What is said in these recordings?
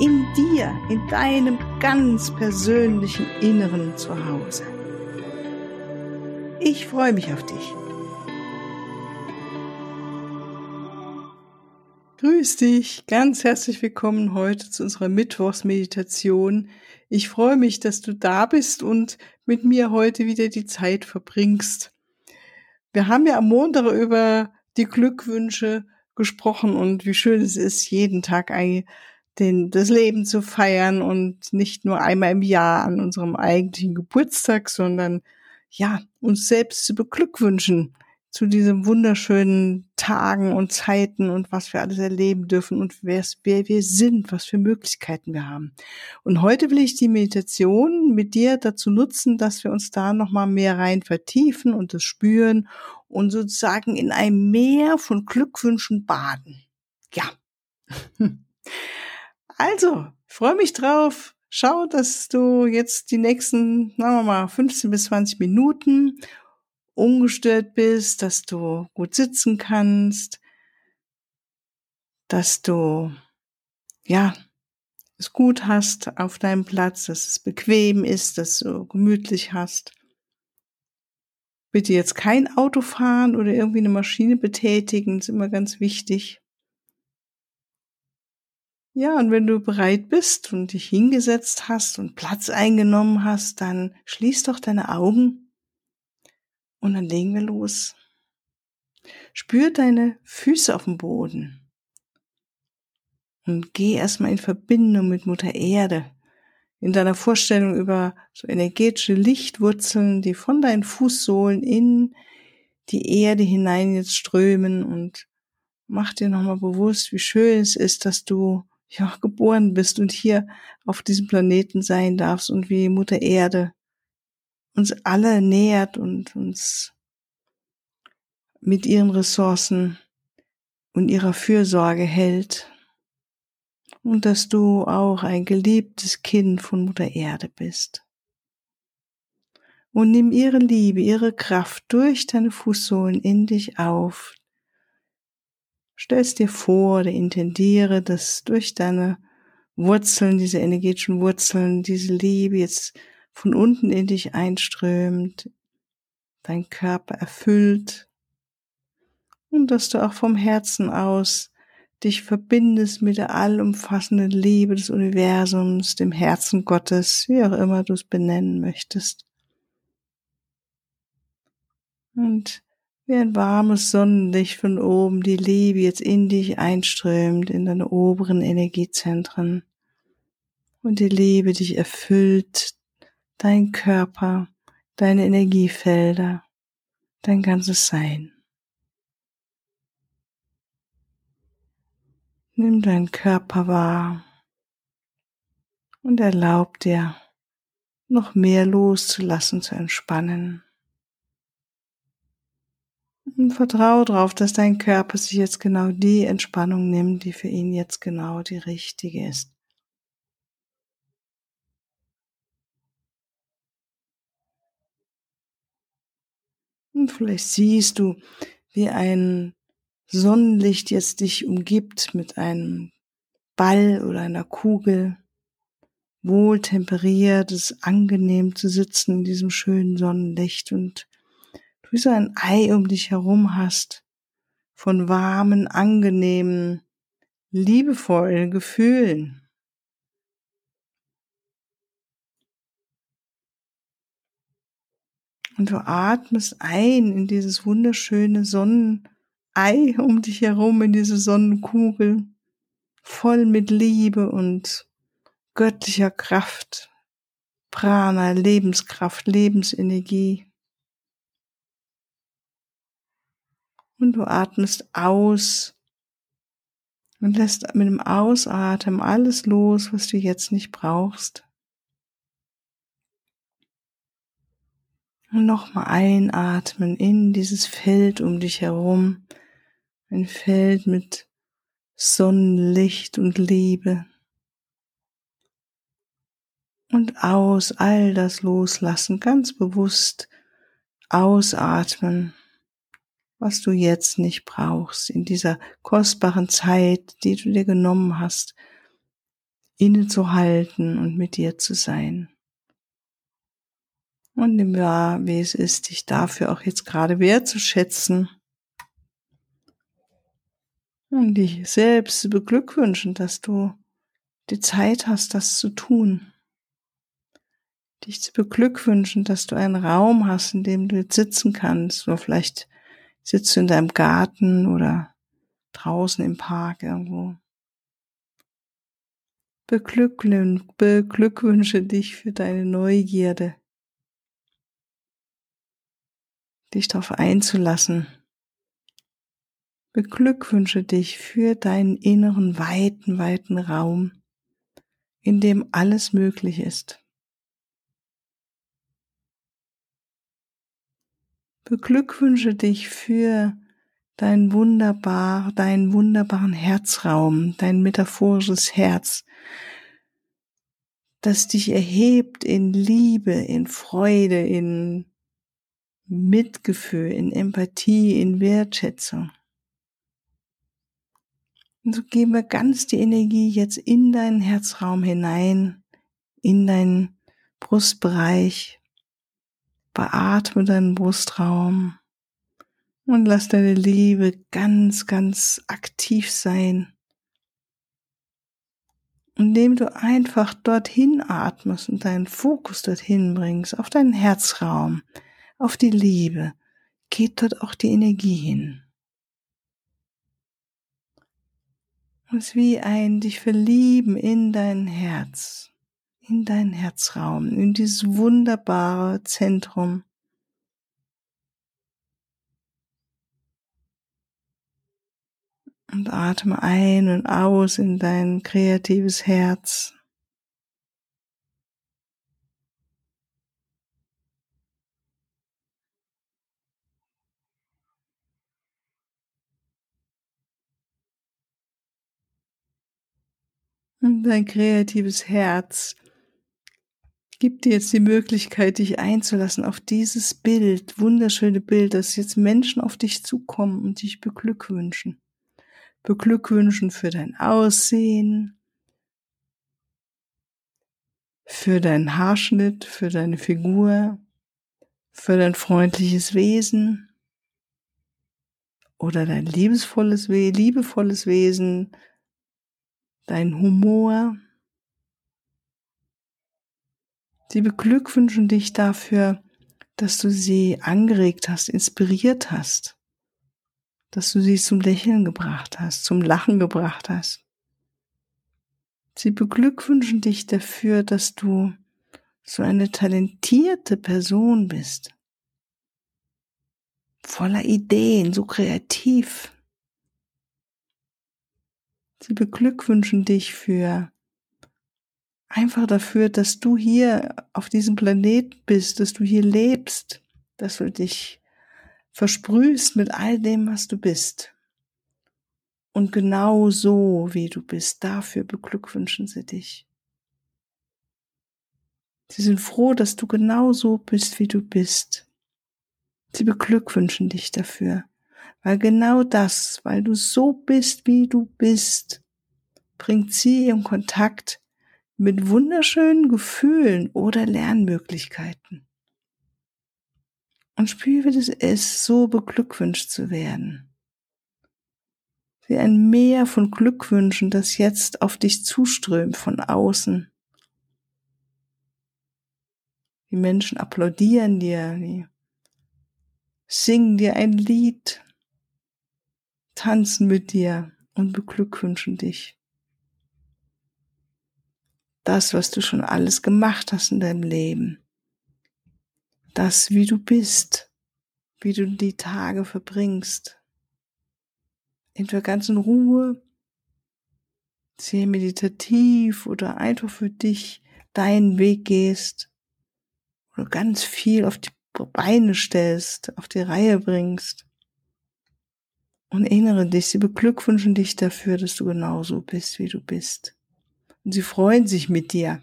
in dir, in deinem ganz persönlichen Inneren zu Hause. Ich freue mich auf dich. Grüß dich, ganz herzlich willkommen heute zu unserer Mittwochsmeditation. Ich freue mich, dass du da bist und mit mir heute wieder die Zeit verbringst. Wir haben ja am Montag über die Glückwünsche gesprochen und wie schön es ist, jeden Tag ein den, das Leben zu feiern und nicht nur einmal im Jahr an unserem eigentlichen Geburtstag, sondern ja, uns selbst zu beglückwünschen zu diesen wunderschönen Tagen und Zeiten und was wir alles erleben dürfen und wer, wer wir sind, was für Möglichkeiten wir haben. Und heute will ich die Meditation mit dir dazu nutzen, dass wir uns da nochmal mehr rein vertiefen und das spüren und sozusagen in einem Meer von Glückwünschen baden. Ja. Also, freue mich drauf. Schau, dass du jetzt die nächsten, sagen wir mal, 15 bis 20 Minuten ungestört bist, dass du gut sitzen kannst, dass du, ja, es gut hast auf deinem Platz, dass es bequem ist, dass du gemütlich hast. Bitte jetzt kein Auto fahren oder irgendwie eine Maschine betätigen, ist immer ganz wichtig. Ja, und wenn du bereit bist und dich hingesetzt hast und Platz eingenommen hast, dann schließ doch deine Augen und dann legen wir los. Spür deine Füße auf dem Boden und geh erstmal in Verbindung mit Mutter Erde. In deiner Vorstellung über so energetische Lichtwurzeln, die von deinen Fußsohlen in die Erde hinein jetzt strömen und mach dir nochmal bewusst, wie schön es ist, dass du ja, geboren bist und hier auf diesem Planeten sein darfst und wie Mutter Erde uns alle nährt und uns mit ihren Ressourcen und ihrer Fürsorge hält. Und dass du auch ein geliebtes Kind von Mutter Erde bist. Und nimm ihre Liebe, ihre Kraft durch deine Fußsohlen in dich auf, stellst dir vor oder intendiere, dass durch deine Wurzeln, diese energetischen Wurzeln, diese Liebe jetzt von unten in dich einströmt, dein Körper erfüllt und dass du auch vom Herzen aus dich verbindest mit der allumfassenden Liebe des Universums, dem Herzen Gottes, wie auch immer du es benennen möchtest. Und wie ein warmes Sonnenlicht von oben die Liebe jetzt in dich einströmt, in deine oberen Energiezentren. Und die Liebe dich erfüllt, dein Körper, deine Energiefelder, dein ganzes Sein. Nimm deinen Körper wahr und erlaub dir, noch mehr loszulassen, zu entspannen. Und vertraue darauf, dass dein Körper sich jetzt genau die Entspannung nimmt, die für ihn jetzt genau die richtige ist. Und vielleicht siehst du, wie ein Sonnenlicht jetzt dich umgibt mit einem Ball oder einer Kugel. Wohl temperiert, es ist angenehm zu sitzen in diesem schönen Sonnenlicht und wie so ein Ei um dich herum hast, von warmen, angenehmen, liebevollen Gefühlen. Und du atmest ein in dieses wunderschöne Sonnenei um dich herum, in diese Sonnenkugel, voll mit Liebe und göttlicher Kraft, Prana, Lebenskraft, Lebensenergie. Und du atmest aus und lässt mit dem Ausatmen alles los, was du jetzt nicht brauchst. Und nochmal einatmen in dieses Feld um dich herum. Ein Feld mit Sonnenlicht und Liebe. Und aus all das loslassen, ganz bewusst ausatmen, was du jetzt nicht brauchst in dieser kostbaren Zeit, die du dir genommen hast, innezuhalten und mit dir zu sein. Und nimm wahr, wie es ist, dich dafür auch jetzt gerade wertzuschätzen und dich selbst zu beglückwünschen, dass du die Zeit hast, das zu tun. Dich zu beglückwünschen, dass du einen Raum hast, in dem du jetzt sitzen kannst, oder vielleicht sitzt du in deinem Garten oder draußen im Park irgendwo. Beglückwünsche dich für deine Neugierde, dich darauf einzulassen. Beglückwünsche dich für deinen inneren weiten, weiten Raum, in dem alles möglich ist. Beglückwünsche dich für dein wunderbar, deinen wunderbaren Herzraum, dein metaphorisches Herz, das dich erhebt in Liebe, in Freude, in Mitgefühl, in Empathie, in Wertschätzung. Und so geben wir ganz die Energie jetzt in deinen Herzraum hinein, in deinen Brustbereich. Beatme deinen Brustraum und lass deine Liebe ganz, ganz aktiv sein. Indem du einfach dorthin atmest und deinen Fokus dorthin bringst, auf deinen Herzraum, auf die Liebe, geht dort auch die Energie hin. Es ist wie ein dich verlieben in dein Herz, in deinen Herzraum, in dieses wunderbare Zentrum. Und atme ein und aus in dein kreatives Herz. Und dein kreatives Herz gibt dir jetzt die Möglichkeit, dich einzulassen auf dieses Bild, wunderschöne Bild, dass jetzt Menschen auf dich zukommen und dich beglückwünschen. Beglückwünschen für dein Aussehen, für deinen Haarschnitt, für deine Figur, für dein freundliches Wesen oder dein liebesvolles, liebevolles Wesen, dein Humor. Sie beglückwünschen dich dafür, dass du sie angeregt hast, inspiriert hast, dass du sie zum Lächeln gebracht hast, zum Lachen gebracht hast. Sie beglückwünschen dich dafür, dass du so eine talentierte Person bist, voller Ideen, so kreativ. Sie beglückwünschen dich für einfach dafür, dass du hier auf diesem Planet bist, dass du hier lebst, dass du dich versprühst mit all dem, was du bist. Und genau so, wie du bist, dafür beglückwünschen sie dich. Sie sind froh, dass du genau so bist, wie du bist. Sie beglückwünschen dich dafür. Weil genau das, weil du so bist, wie du bist, bringt sie in Kontakt mit wunderschönen Gefühlen oder Lernmöglichkeiten. Und spüre, ist, so beglückwünscht zu werden. Wie ein Meer von Glückwünschen, das jetzt auf dich zuströmt von außen. Die Menschen applaudieren dir, die singen dir ein Lied, tanzen mit dir und beglückwünschen dich. Das, was du schon alles gemacht hast in deinem Leben. Das, wie du bist, wie du die Tage verbringst. Entweder ganz in Ruhe, sehr meditativ oder einfach für dich deinen Weg gehst oder ganz viel auf die Beine stellst, auf die Reihe bringst. Und erinnere dich, sie beglückwünschen dich dafür, dass du genauso bist, wie du bist. Und sie freuen sich mit dir.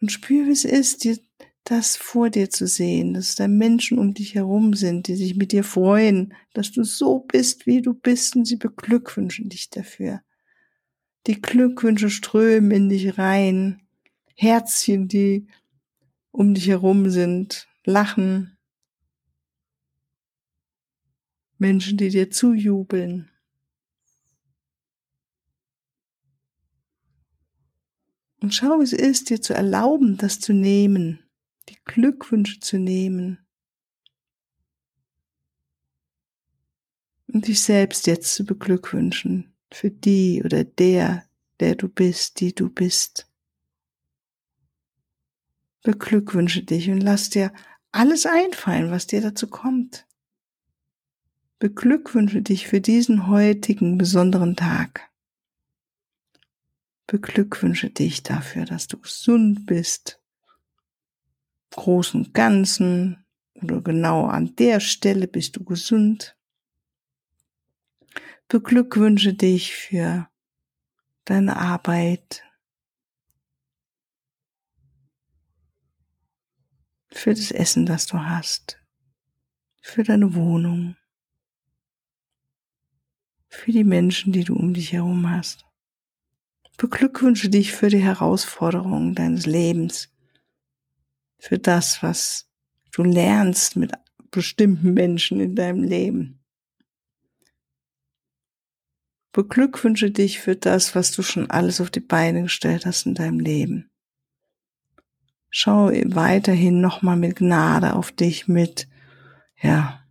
Und spür, wie es ist, dir das vor dir zu sehen, dass da Menschen um dich herum sind, die sich mit dir freuen, dass du so bist, wie du bist, und sie beglückwünschen dich dafür. Die Glückwünsche strömen in dich rein, Herzchen, die um dich herum sind, lachen, Menschen, die dir zujubeln. Und schau, wie es ist, dir zu erlauben, das zu nehmen, die Glückwünsche zu nehmen. Und dich selbst jetzt zu beglückwünschen für die oder der, der du bist, die du bist. Beglückwünsche dich und lass dir alles einfallen, was dir dazu kommt beglückwünsche dich für diesen heutigen besonderen Tag. Beglückwünsche dich dafür, dass du gesund bist, großen Ganzen oder genau an der Stelle bist du gesund. Beglückwünsche dich für deine Arbeit, für das Essen, das du hast, für deine Wohnung für die Menschen, die du um dich herum hast. Beglückwünsche dich für die Herausforderungen deines Lebens, für das, was du lernst mit bestimmten Menschen in deinem Leben. Beglückwünsche dich für das, was du schon alles auf die Beine gestellt hast in deinem Leben. Schau weiterhin nochmal mit Gnade auf dich mit, ja,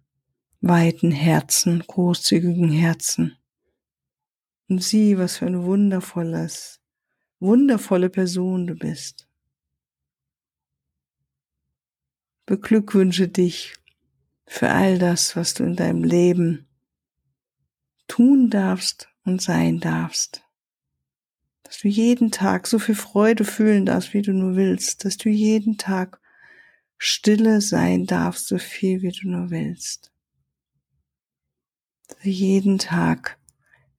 weiten Herzen, großzügigen Herzen. Und sieh, was für ein wundervolles, wundervolle Person du bist. Beglückwünsche dich für all das, was du in deinem Leben tun darfst und sein darfst. Dass du jeden Tag so viel Freude fühlen darfst, wie du nur willst. Dass du jeden Tag stille sein darfst, so viel wie du nur willst du jeden Tag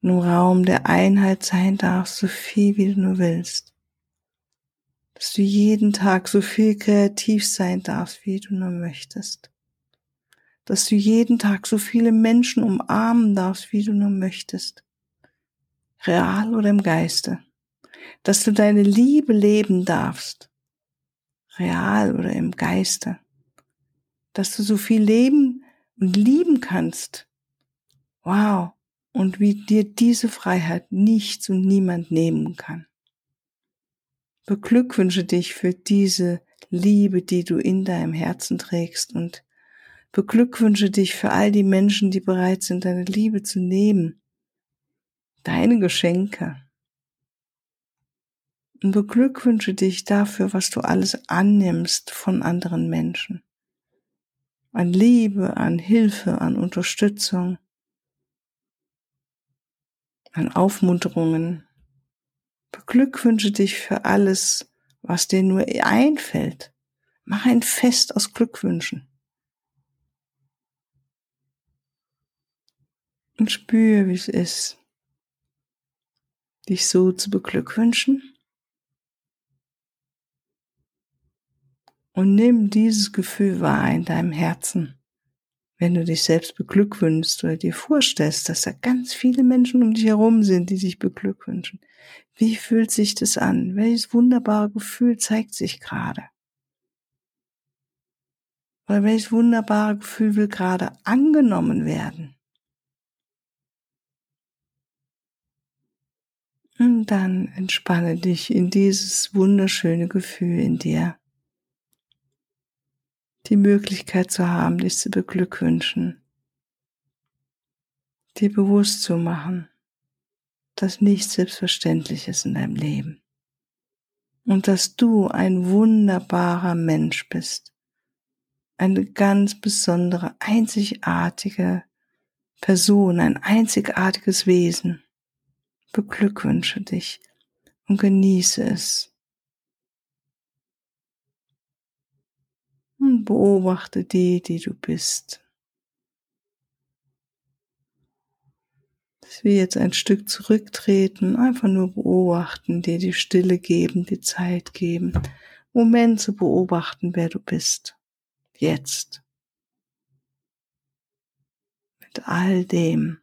im Raum der Einheit sein darfst, so viel wie du nur willst. Dass du jeden Tag so viel kreativ sein darfst, wie du nur möchtest. Dass du jeden Tag so viele Menschen umarmen darfst, wie du nur möchtest. Real oder im Geiste. Dass du deine Liebe leben darfst. Real oder im Geiste. Dass du so viel leben und lieben kannst, Wow. Und wie dir diese Freiheit nichts und niemand nehmen kann. Beglückwünsche dich für diese Liebe, die du in deinem Herzen trägst und beglückwünsche dich für all die Menschen, die bereit sind, deine Liebe zu nehmen, deine Geschenke. Und beglückwünsche dich dafür, was du alles annimmst von anderen Menschen. An Liebe, an Hilfe, an Unterstützung, an Aufmunterungen. Beglückwünsche dich für alles, was dir nur einfällt. Mach ein Fest aus Glückwünschen. Und spüre, wie es ist, dich so zu beglückwünschen. Und nimm dieses Gefühl wahr in deinem Herzen wenn du dich selbst beglückwünschst oder dir vorstellst, dass da ganz viele Menschen um dich herum sind, die dich beglückwünschen. Wie fühlt sich das an? Welches wunderbare Gefühl zeigt sich gerade? Oder welches wunderbare Gefühl will gerade angenommen werden? Und dann entspanne dich in dieses wunderschöne Gefühl in dir die Möglichkeit zu haben, dich zu beglückwünschen, dir bewusst zu machen, dass nichts selbstverständlich ist in deinem Leben und dass du ein wunderbarer Mensch bist, eine ganz besondere, einzigartige Person, ein einzigartiges Wesen. Beglückwünsche dich und genieße es. Und beobachte die, die du bist. Dass wir jetzt ein Stück zurücktreten, einfach nur beobachten, dir die Stille geben, die Zeit geben, Moment zu beobachten, wer du bist. Jetzt. Mit all dem.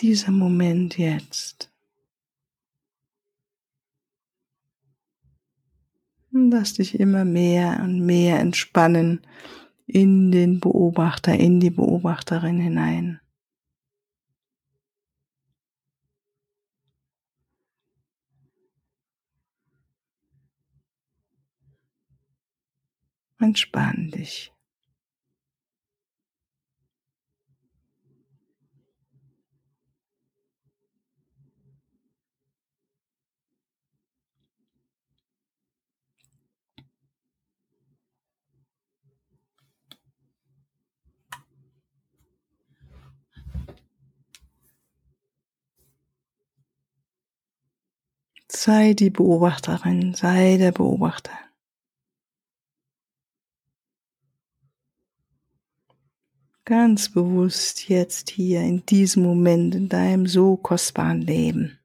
Dieser Moment jetzt. Und lass dich immer mehr und mehr entspannen in den Beobachter, in die Beobachterin hinein. Entspann dich. Sei die Beobachterin, sei der Beobachter. Ganz bewusst jetzt hier in diesem Moment in deinem so kostbaren Leben.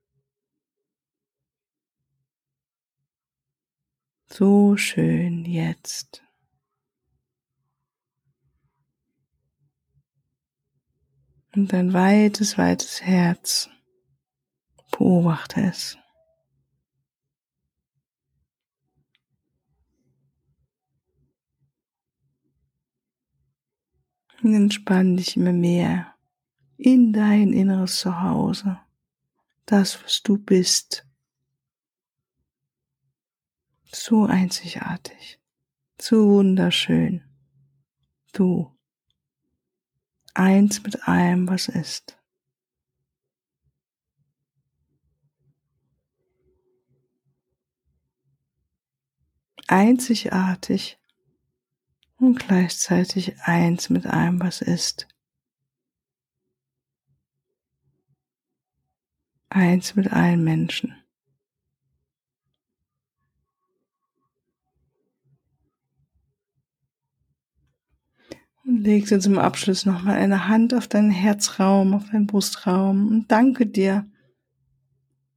So schön jetzt. Und dein weites, weites Herz. Beobachte es. Und entspann dich immer mehr in dein inneres Zuhause, das, was du bist. So einzigartig, so wunderschön. Du, eins mit allem, was ist. Einzigartig und gleichzeitig eins mit allem, was ist. Eins mit allen Menschen. Und leg dir zum Abschluss nochmal eine Hand auf deinen Herzraum, auf deinen Brustraum und danke dir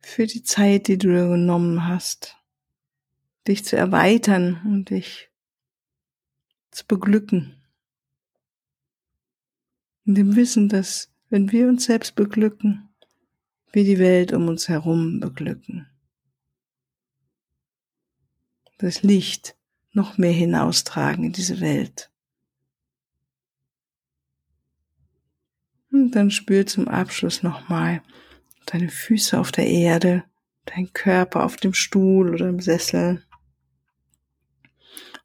für die Zeit, die du dir genommen hast, dich zu erweitern und dich zu beglücken. In dem Wissen, dass wenn wir uns selbst beglücken, wir die Welt um uns herum beglücken. Das Licht noch mehr hinaustragen in diese Welt. Und dann spür zum Abschluss nochmal deine Füße auf der Erde, dein Körper auf dem Stuhl oder im Sessel.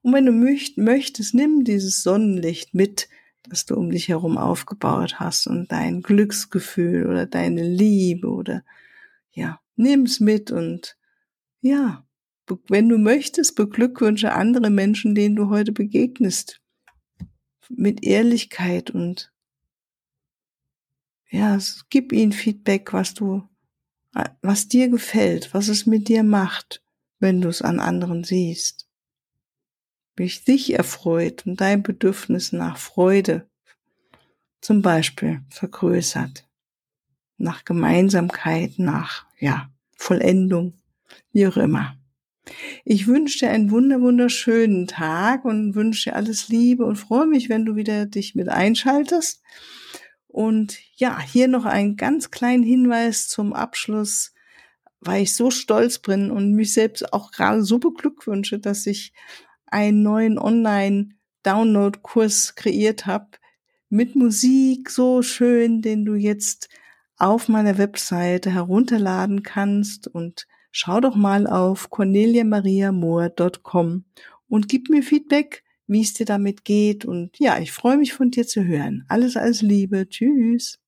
Und wenn du möchtest, nimm dieses Sonnenlicht mit, das du um dich herum aufgebaut hast und dein Glücksgefühl oder deine Liebe oder ja, nimm's mit und ja, wenn du möchtest, beglückwünsche andere Menschen, denen du heute begegnest. Mit Ehrlichkeit und ja, gib ihnen Feedback, was du, was dir gefällt, was es mit dir macht, wenn du es an anderen siehst mich dich erfreut und dein Bedürfnis nach Freude zum Beispiel vergrößert, nach Gemeinsamkeit, nach, ja, Vollendung, wie auch immer. Ich wünsche dir einen wunder wunderschönen Tag und wünsche dir alles Liebe und freue mich, wenn du wieder dich mit einschaltest. Und ja, hier noch einen ganz kleinen Hinweis zum Abschluss, weil ich so stolz bin und mich selbst auch gerade so beglückwünsche, dass ich einen neuen Online-Download-Kurs kreiert habe mit Musik so schön, den du jetzt auf meiner Webseite herunterladen kannst und schau doch mal auf corneliamariamoor.com und gib mir Feedback, wie es dir damit geht und ja, ich freue mich von dir zu hören. Alles, alles Liebe. Tschüss.